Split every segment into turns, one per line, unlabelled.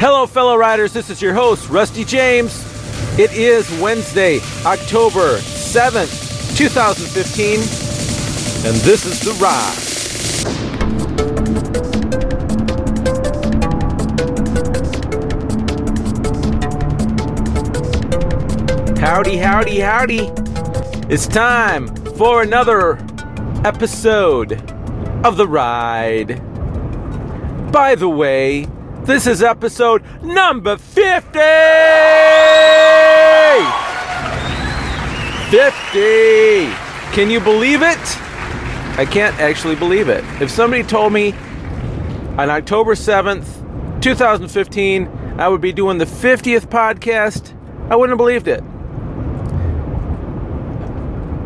Hello, fellow riders. This is your host, Rusty James. It is Wednesday, October 7th, 2015, and this is The Ride. Howdy, howdy, howdy. It's time for another episode of The Ride. By the way, this is episode number 50! 50! Can you believe it? I can't actually believe it. If somebody told me on October 7th, 2015, I would be doing the 50th podcast, I wouldn't have believed it.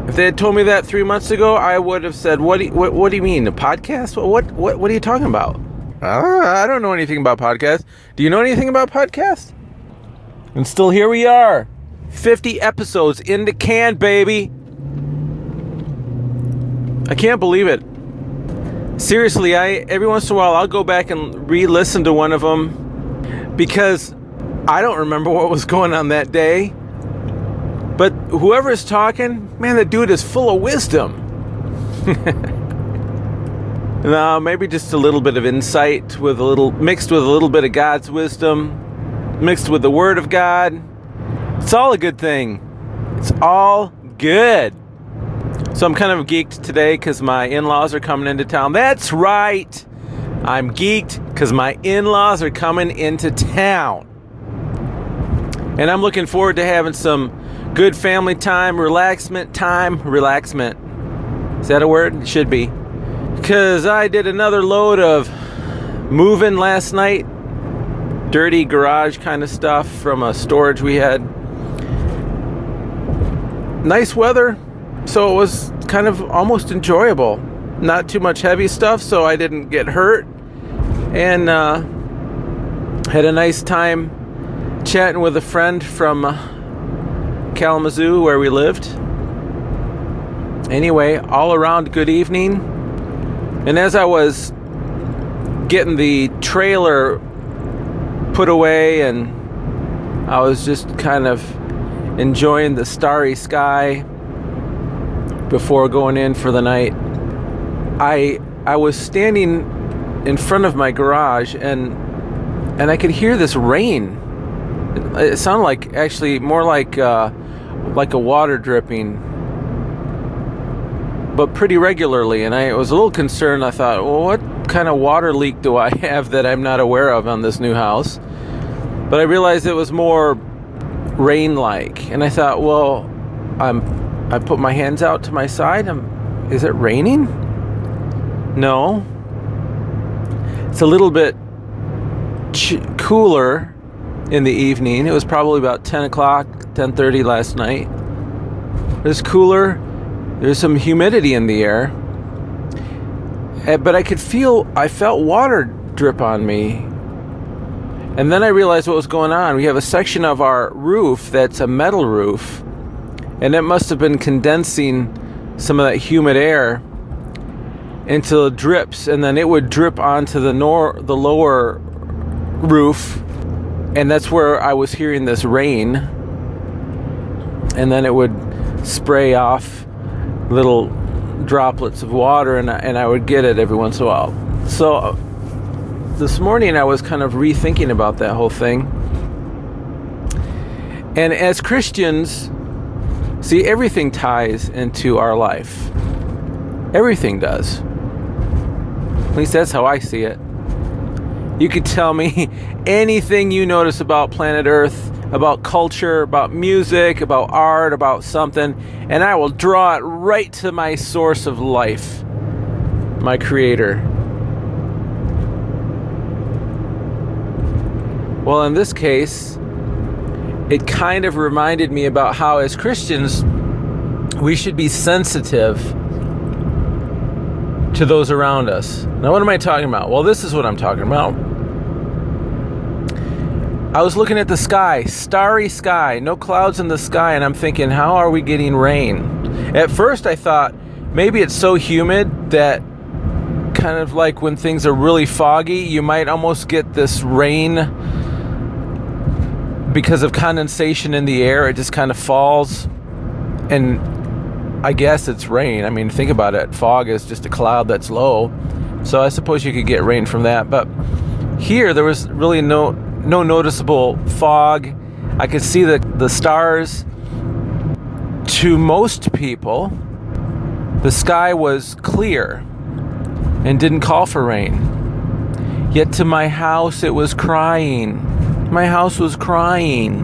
If they had told me that three months ago, I would have said, "What? Do you, what, what do you mean a podcast? What? What? What are you talking about?" Uh, I don't know anything about podcasts. Do you know anything about podcasts? And still here we are, 50 episodes in the can, baby. I can't believe it. Seriously, I every once in a while I'll go back and re-listen to one of them because I don't remember what was going on that day. But whoever is talking, man, that dude is full of wisdom. no, maybe just a little bit of insight with a little mixed with a little bit of God's wisdom, mixed with the Word of God. It's all a good thing. It's all good. So I'm kind of geeked today because my in-laws are coming into town. That's right. I'm geeked because my in-laws are coming into town. And I'm looking forward to having some good family time, relaxment time, relaxment. Is that a word? It should be. Because I did another load of moving last night. Dirty garage kind of stuff from a storage we had. Nice weather, so it was kind of almost enjoyable. Not too much heavy stuff, so I didn't get hurt. And uh, had a nice time chatting with a friend from uh, Kalamazoo where we lived. Anyway, all around good evening. And as I was getting the trailer put away and I was just kind of enjoying the starry sky before going in for the night, I I was standing in front of my garage and and I could hear this rain. It sounded like actually more like uh, like a water dripping, but pretty regularly. And I was a little concerned. I thought, well, what kind of water leak do I have that I'm not aware of on this new house? But I realized it was more rain-like, and I thought, well, I'm I put my hands out to my side. I'm, is it raining? No. It's a little bit ch- cooler in the evening. It was probably about 10 o'clock, 10:30 last night. It's cooler. There's some humidity in the air. Eh, But I could feel, I felt water drip on me. And then I realized what was going on. We have a section of our roof that's a metal roof, and it must have been condensing some of that humid air into the drips, and then it would drip onto the nor the lower roof and that's where I was hearing this rain, and then it would spray off little droplets of water, and I, and I would get it every once in a while. So this morning I was kind of rethinking about that whole thing, and as Christians, see everything ties into our life. Everything does. At least that's how I see it. You could tell me anything you notice about planet Earth, about culture, about music, about art, about something, and I will draw it right to my source of life, my creator. Well, in this case, it kind of reminded me about how, as Christians, we should be sensitive to those around us. Now, what am I talking about? Well, this is what I'm talking about. I was looking at the sky, starry sky, no clouds in the sky, and I'm thinking, how are we getting rain? At first, I thought maybe it's so humid that kind of like when things are really foggy, you might almost get this rain because of condensation in the air, it just kind of falls. And I guess it's rain. I mean, think about it. Fog is just a cloud that's low. So I suppose you could get rain from that. But here, there was really no no noticeable fog. I could see the, the stars. To most people, the sky was clear and didn't call for rain. Yet to my house, it was crying. My house was crying.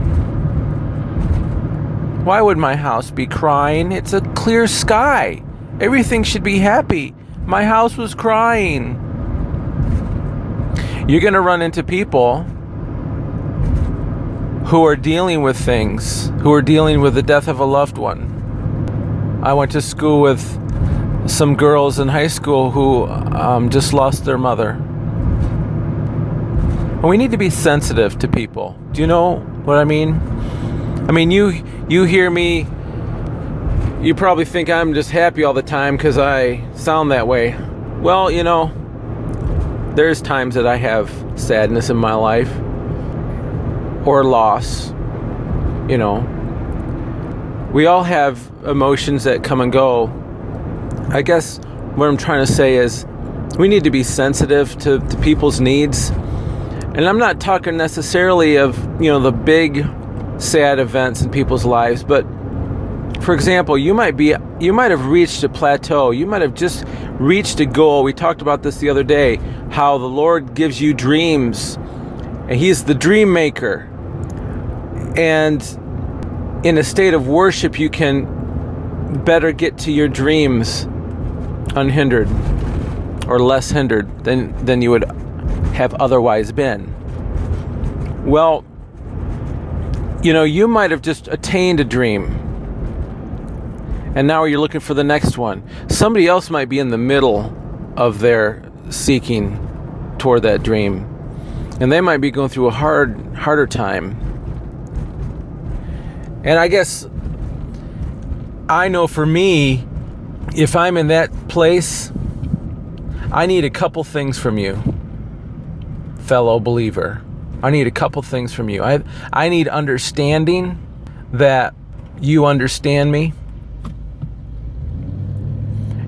Why would my house be crying? It's a clear sky. Everything should be happy. My house was crying. You're going to run into people who are dealing with things, who are dealing with the death of a loved one. I went to school with some girls in high school who um, just lost their mother. And we need to be sensitive to people. Do you know what I mean? I mean, you you hear me. You probably think I'm just happy all the time because I sound that way. Well, you know, there's times that I have sadness in my life or loss. You know, we all have emotions that come and go. I guess what I'm trying to say is we need to be sensitive to, to people's needs. And I'm not talking necessarily of, you know, the big sad events in people's lives, but for example, you might be you might have reached a plateau. You might have just reached a goal. We talked about this the other day, how the Lord gives you dreams and he's the dream maker and in a state of worship, you can better get to your dreams unhindered or less hindered than, than you would have otherwise been. Well, you know, you might have just attained a dream. And now you're looking for the next one. Somebody else might be in the middle of their seeking toward that dream. And they might be going through a hard harder time and I guess I know for me, if I'm in that place, I need a couple things from you, fellow believer. I need a couple things from you. I, I need understanding that you understand me.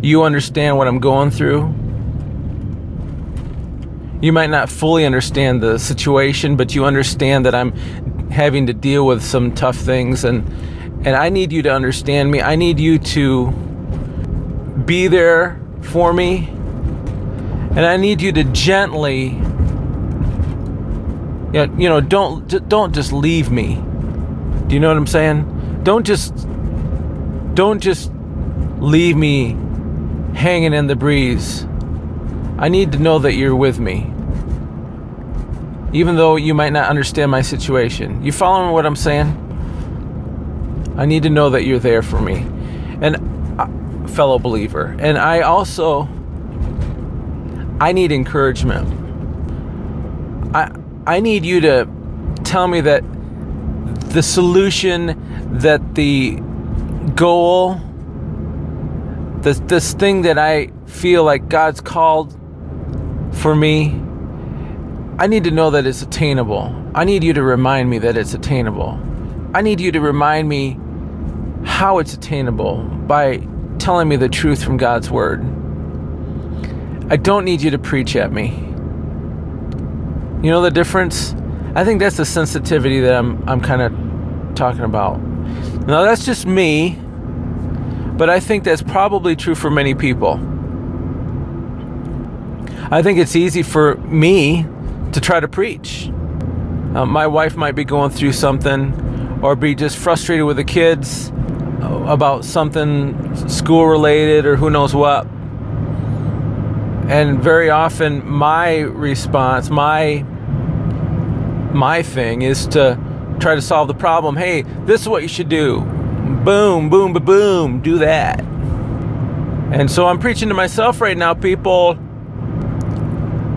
You understand what I'm going through. You might not fully understand the situation, but you understand that I'm having to deal with some tough things and and I need you to understand me. I need you to be there for me. And I need you to gently you know, don't don't just leave me. Do you know what I'm saying? Don't just don't just leave me hanging in the breeze. I need to know that you're with me even though you might not understand my situation. You following what I'm saying? I need to know that you're there for me. And uh, fellow believer. And I also I need encouragement. I I need you to tell me that the solution that the goal this this thing that I feel like God's called for me I need to know that it's attainable. I need you to remind me that it's attainable. I need you to remind me how it's attainable by telling me the truth from God's Word. I don't need you to preach at me. You know the difference? I think that's the sensitivity that I'm, I'm kind of talking about. Now, that's just me, but I think that's probably true for many people. I think it's easy for me to try to preach. Uh, my wife might be going through something or be just frustrated with the kids about something school related or who knows what. And very often my response, my my thing is to try to solve the problem. Hey, this is what you should do. Boom, boom, boom, boom, do that. And so I'm preaching to myself right now, people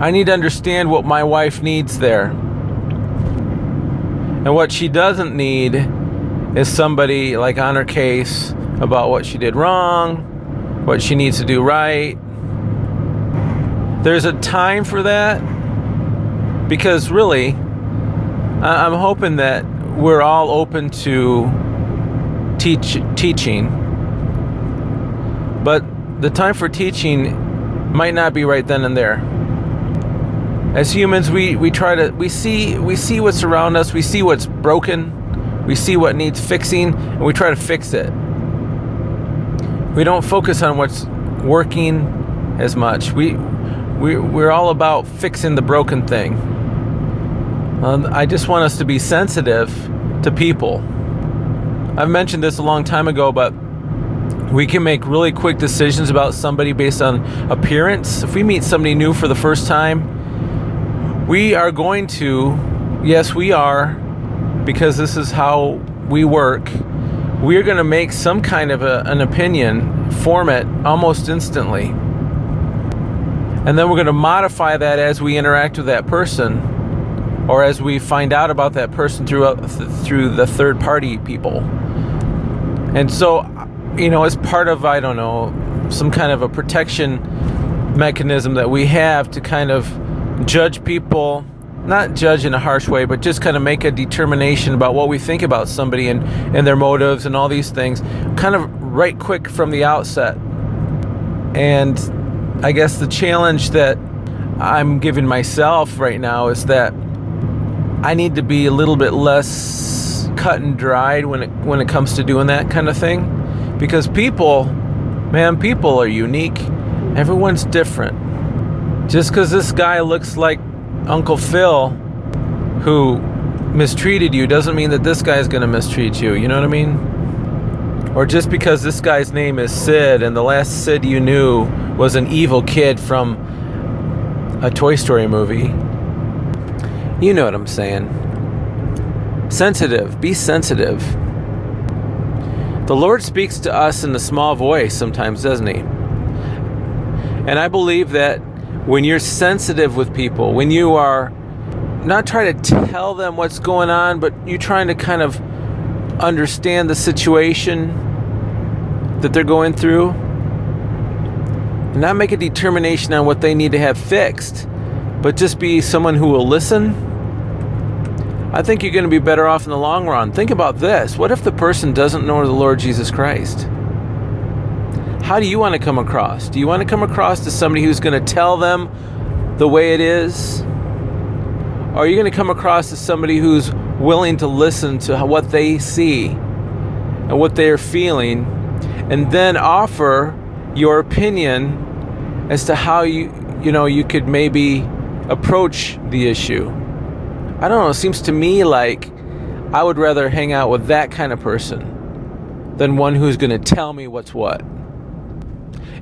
I need to understand what my wife needs there. And what she doesn't need is somebody like on her case about what she did wrong, what she needs to do right. There's a time for that because really, I'm hoping that we're all open to teach teaching, but the time for teaching might not be right then and there. As humans, we, we try to we see we see what's around us, we see what's broken, we see what needs fixing, and we try to fix it. We don't focus on what's working as much. We we we're all about fixing the broken thing. Um, I just want us to be sensitive to people. I've mentioned this a long time ago, but we can make really quick decisions about somebody based on appearance. If we meet somebody new for the first time, we are going to, yes, we are, because this is how we work, we are going to make some kind of a, an opinion, form it almost instantly. And then we're going to modify that as we interact with that person or as we find out about that person through, uh, through the third party people. And so you know, as part of, I don't know, some kind of a protection mechanism that we have to kind of judge people, not judge in a harsh way, but just kind of make a determination about what we think about somebody and, and their motives and all these things, kind of right quick from the outset. And I guess the challenge that I'm giving myself right now is that I need to be a little bit less cut and dried when it when it comes to doing that kind of thing because people, man, people are unique. Everyone's different. Just because this guy looks like Uncle Phil who mistreated you doesn't mean that this guy's going to mistreat you. You know what I mean? Or just because this guy's name is Sid and the last Sid you knew was an evil kid from a Toy Story movie. You know what I'm saying. Sensitive. Be sensitive. The Lord speaks to us in a small voice sometimes, doesn't He? And I believe that when you're sensitive with people, when you are not trying to tell them what's going on, but you're trying to kind of understand the situation that they're going through, and not make a determination on what they need to have fixed, but just be someone who will listen I think you're going to be better off in the long run. Think about this. What if the person doesn't know the Lord Jesus Christ? How do you want to come across? Do you want to come across as somebody who's going to tell them the way it is? Or are you going to come across as somebody who's willing to listen to what they see and what they're feeling and then offer your opinion as to how you you know you could maybe approach the issue? I don't know, it seems to me like I would rather hang out with that kind of person than one who's going to tell me what's what.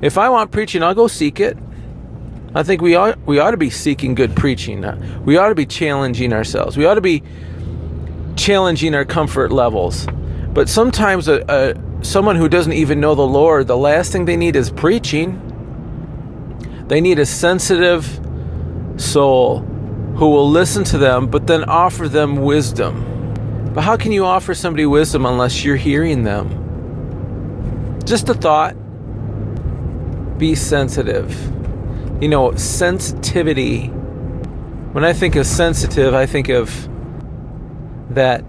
If I want preaching, I'll go seek it. I think we ought, we ought to be seeking good preaching. Uh, we ought to be challenging ourselves. We ought to be challenging our comfort levels. But sometimes a, a, someone who doesn't even know the Lord, the last thing they need is preaching. They need a sensitive soul who will listen to them, but then offer them wisdom. But how can you offer somebody wisdom unless you're hearing them? Just a thought. Be sensitive. You know, sensitivity. When I think of sensitive, I think of that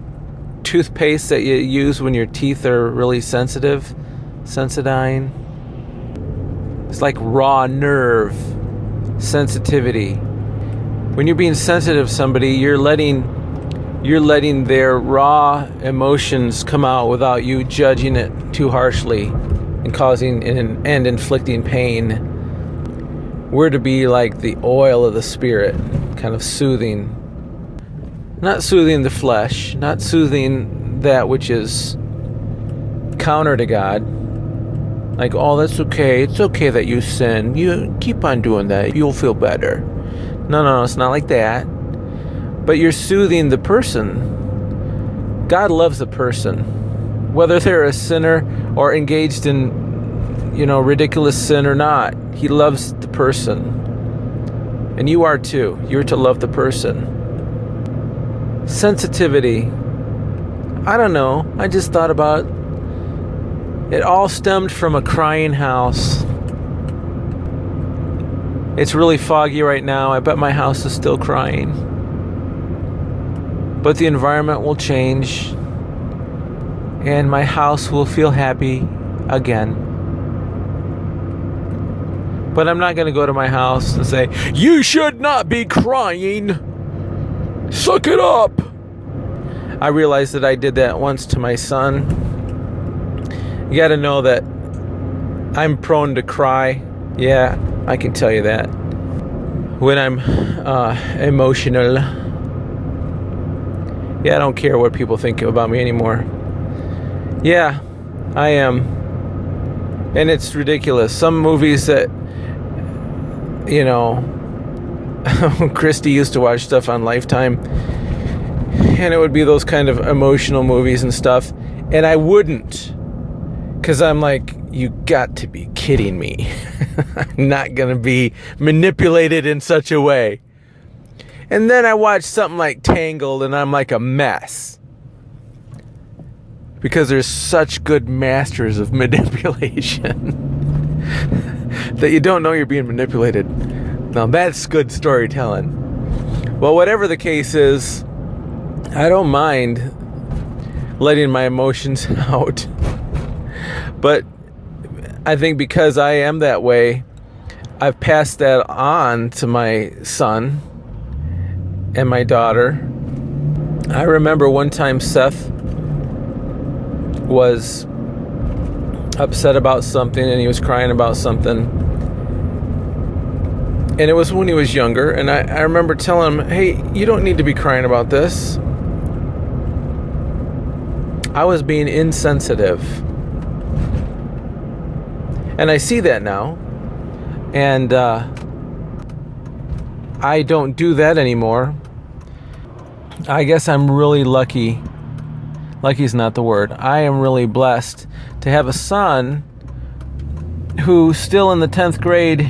toothpaste that you use when your teeth are really sensitive, Sensodyne. It's like raw nerve sensitivity when you're being sensitive somebody, you're letting you're letting their raw emotions come out without you judging it too harshly and causing and, and inflicting pain. We're to be like the oil of the spirit, kind of soothing. Not soothing the flesh, not soothing that which is counter to God. Like, oh, that's okay. It's okay that you sin. You keep on doing that. You'll feel better. No, no, no, it's not like that. But you're soothing the person. God loves the person, whether they're a sinner or engaged in, you know, ridiculous sin or not. He loves the person. And you are too. You're to love the person. Sensitivity. I don't know. I just thought about it all stemmed from a crying house it's really foggy right now. I bet my house is still crying. but the environment will change and my house will feel happy again. But I'm not going to go to my house and say, You should not be crying. Suck it up. I realized that I did that once to my son. You got to know that I'm prone to cry. Yeah, I can tell you that. When I'm uh, emotional. Yeah, I don't care what people think about me anymore. Yeah, I am. And it's ridiculous. Some movies that, you know, Christy used to watch stuff on Lifetime, and it would be those kind of emotional movies and stuff. And I wouldn't, because I'm like, you got to be kidding me. I'm not going to be manipulated in such a way. And then I watch something like Tangled, and I'm like a mess because there's such good masters of manipulation that you don't know you're being manipulated. Now that's good storytelling. Well, whatever the case is, I don't mind letting my emotions out. But I think because I am that way, I've passed that on to my son and my daughter. I remember one time Seth was upset about something and he was crying about something. And it was when he was younger. And I, I remember telling him, hey, you don't need to be crying about this. I was being insensitive. And I see that now. And uh, I don't do that anymore. I guess I'm really lucky Lucky's not the word. I am really blessed to have a son who's still in the 10th grade,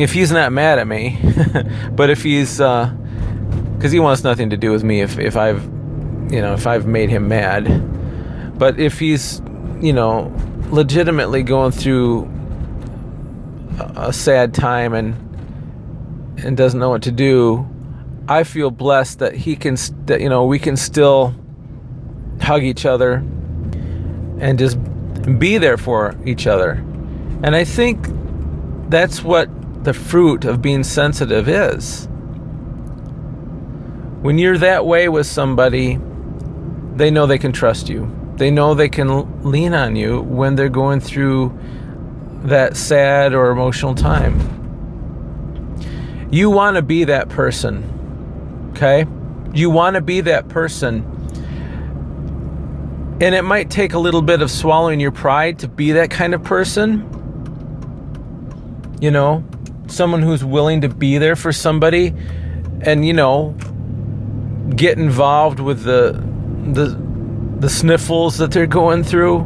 if he's not mad at me, but if he's, because uh, he wants nothing to do with me if, if I've, you know, if I've made him mad. But if he's, you know, legitimately going through a sad time and and doesn't know what to do, I feel blessed that he can, that you know, we can still hug each other and just be there for each other. And I think that's what the fruit of being sensitive is. When you're that way with somebody, they know they can trust you. They know they can lean on you when they're going through that sad or emotional time. You want to be that person, okay? You want to be that person and it might take a little bit of swallowing your pride to be that kind of person. You know, someone who's willing to be there for somebody and, you know, get involved with the the the sniffles that they're going through.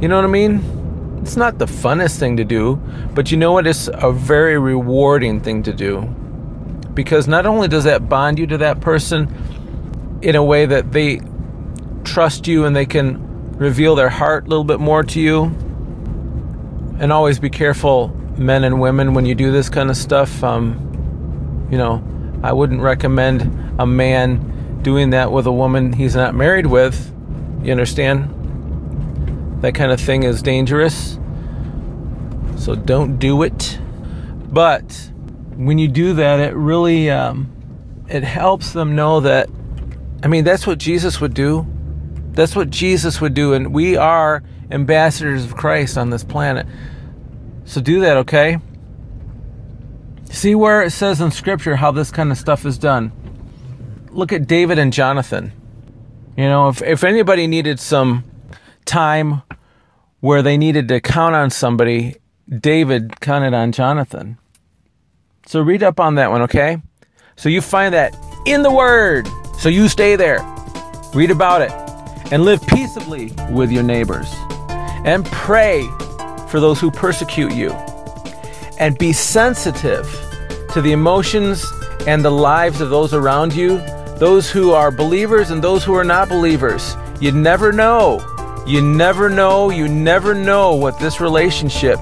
You know what I mean? It's not the funnest thing to do, but you know what? It's a very rewarding thing to do. Because not only does that bond you to that person in a way that they trust you and they can reveal their heart a little bit more to you. And always be careful, men and women, when you do this kind of stuff. Um, you know, I wouldn't recommend a man doing that with a woman he's not married with. You understand? That kind of thing is dangerous. So don't do it. But when you do that, it really um, it helps them know that. I mean, that's what Jesus would do. That's what Jesus would do, and we are ambassadors of Christ on this planet. So do that, okay? See where it says in Scripture how this kind of stuff is done. Look at David and Jonathan. You know, if, if anybody needed some time where they needed to count on somebody, David counted on Jonathan. So read up on that one, okay? So you find that in the Word. So you stay there. Read about it and live peaceably with your neighbors. And pray for those who persecute you. And be sensitive to the emotions and the lives of those around you, those who are believers and those who are not believers. You never know. You never know. You never know what this relationship,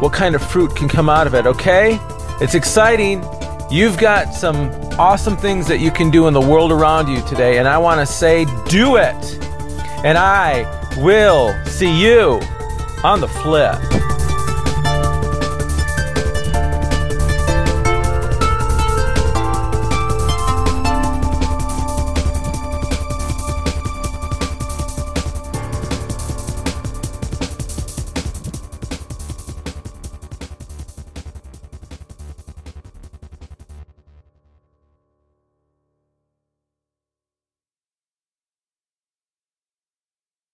what kind of fruit can come out of it, okay? It's exciting. You've got some awesome things that you can do in the world around you today. And I want to say, do it. And I will see you on the flip.